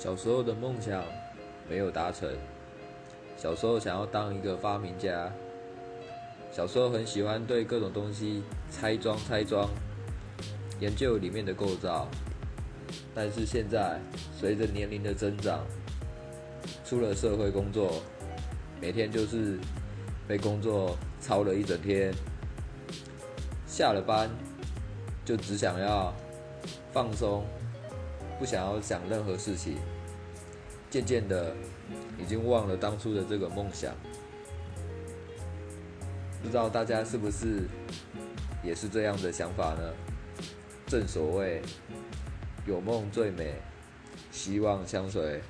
小时候的梦想没有达成，小时候想要当一个发明家，小时候很喜欢对各种东西拆装拆装，研究里面的构造，但是现在随着年龄的增长，出了社会工作，每天就是被工作操了一整天，下了班就只想要放松。不想要想任何事情，渐渐的已经忘了当初的这个梦想。不知道大家是不是也是这样的想法呢？正所谓有梦最美，希望相随。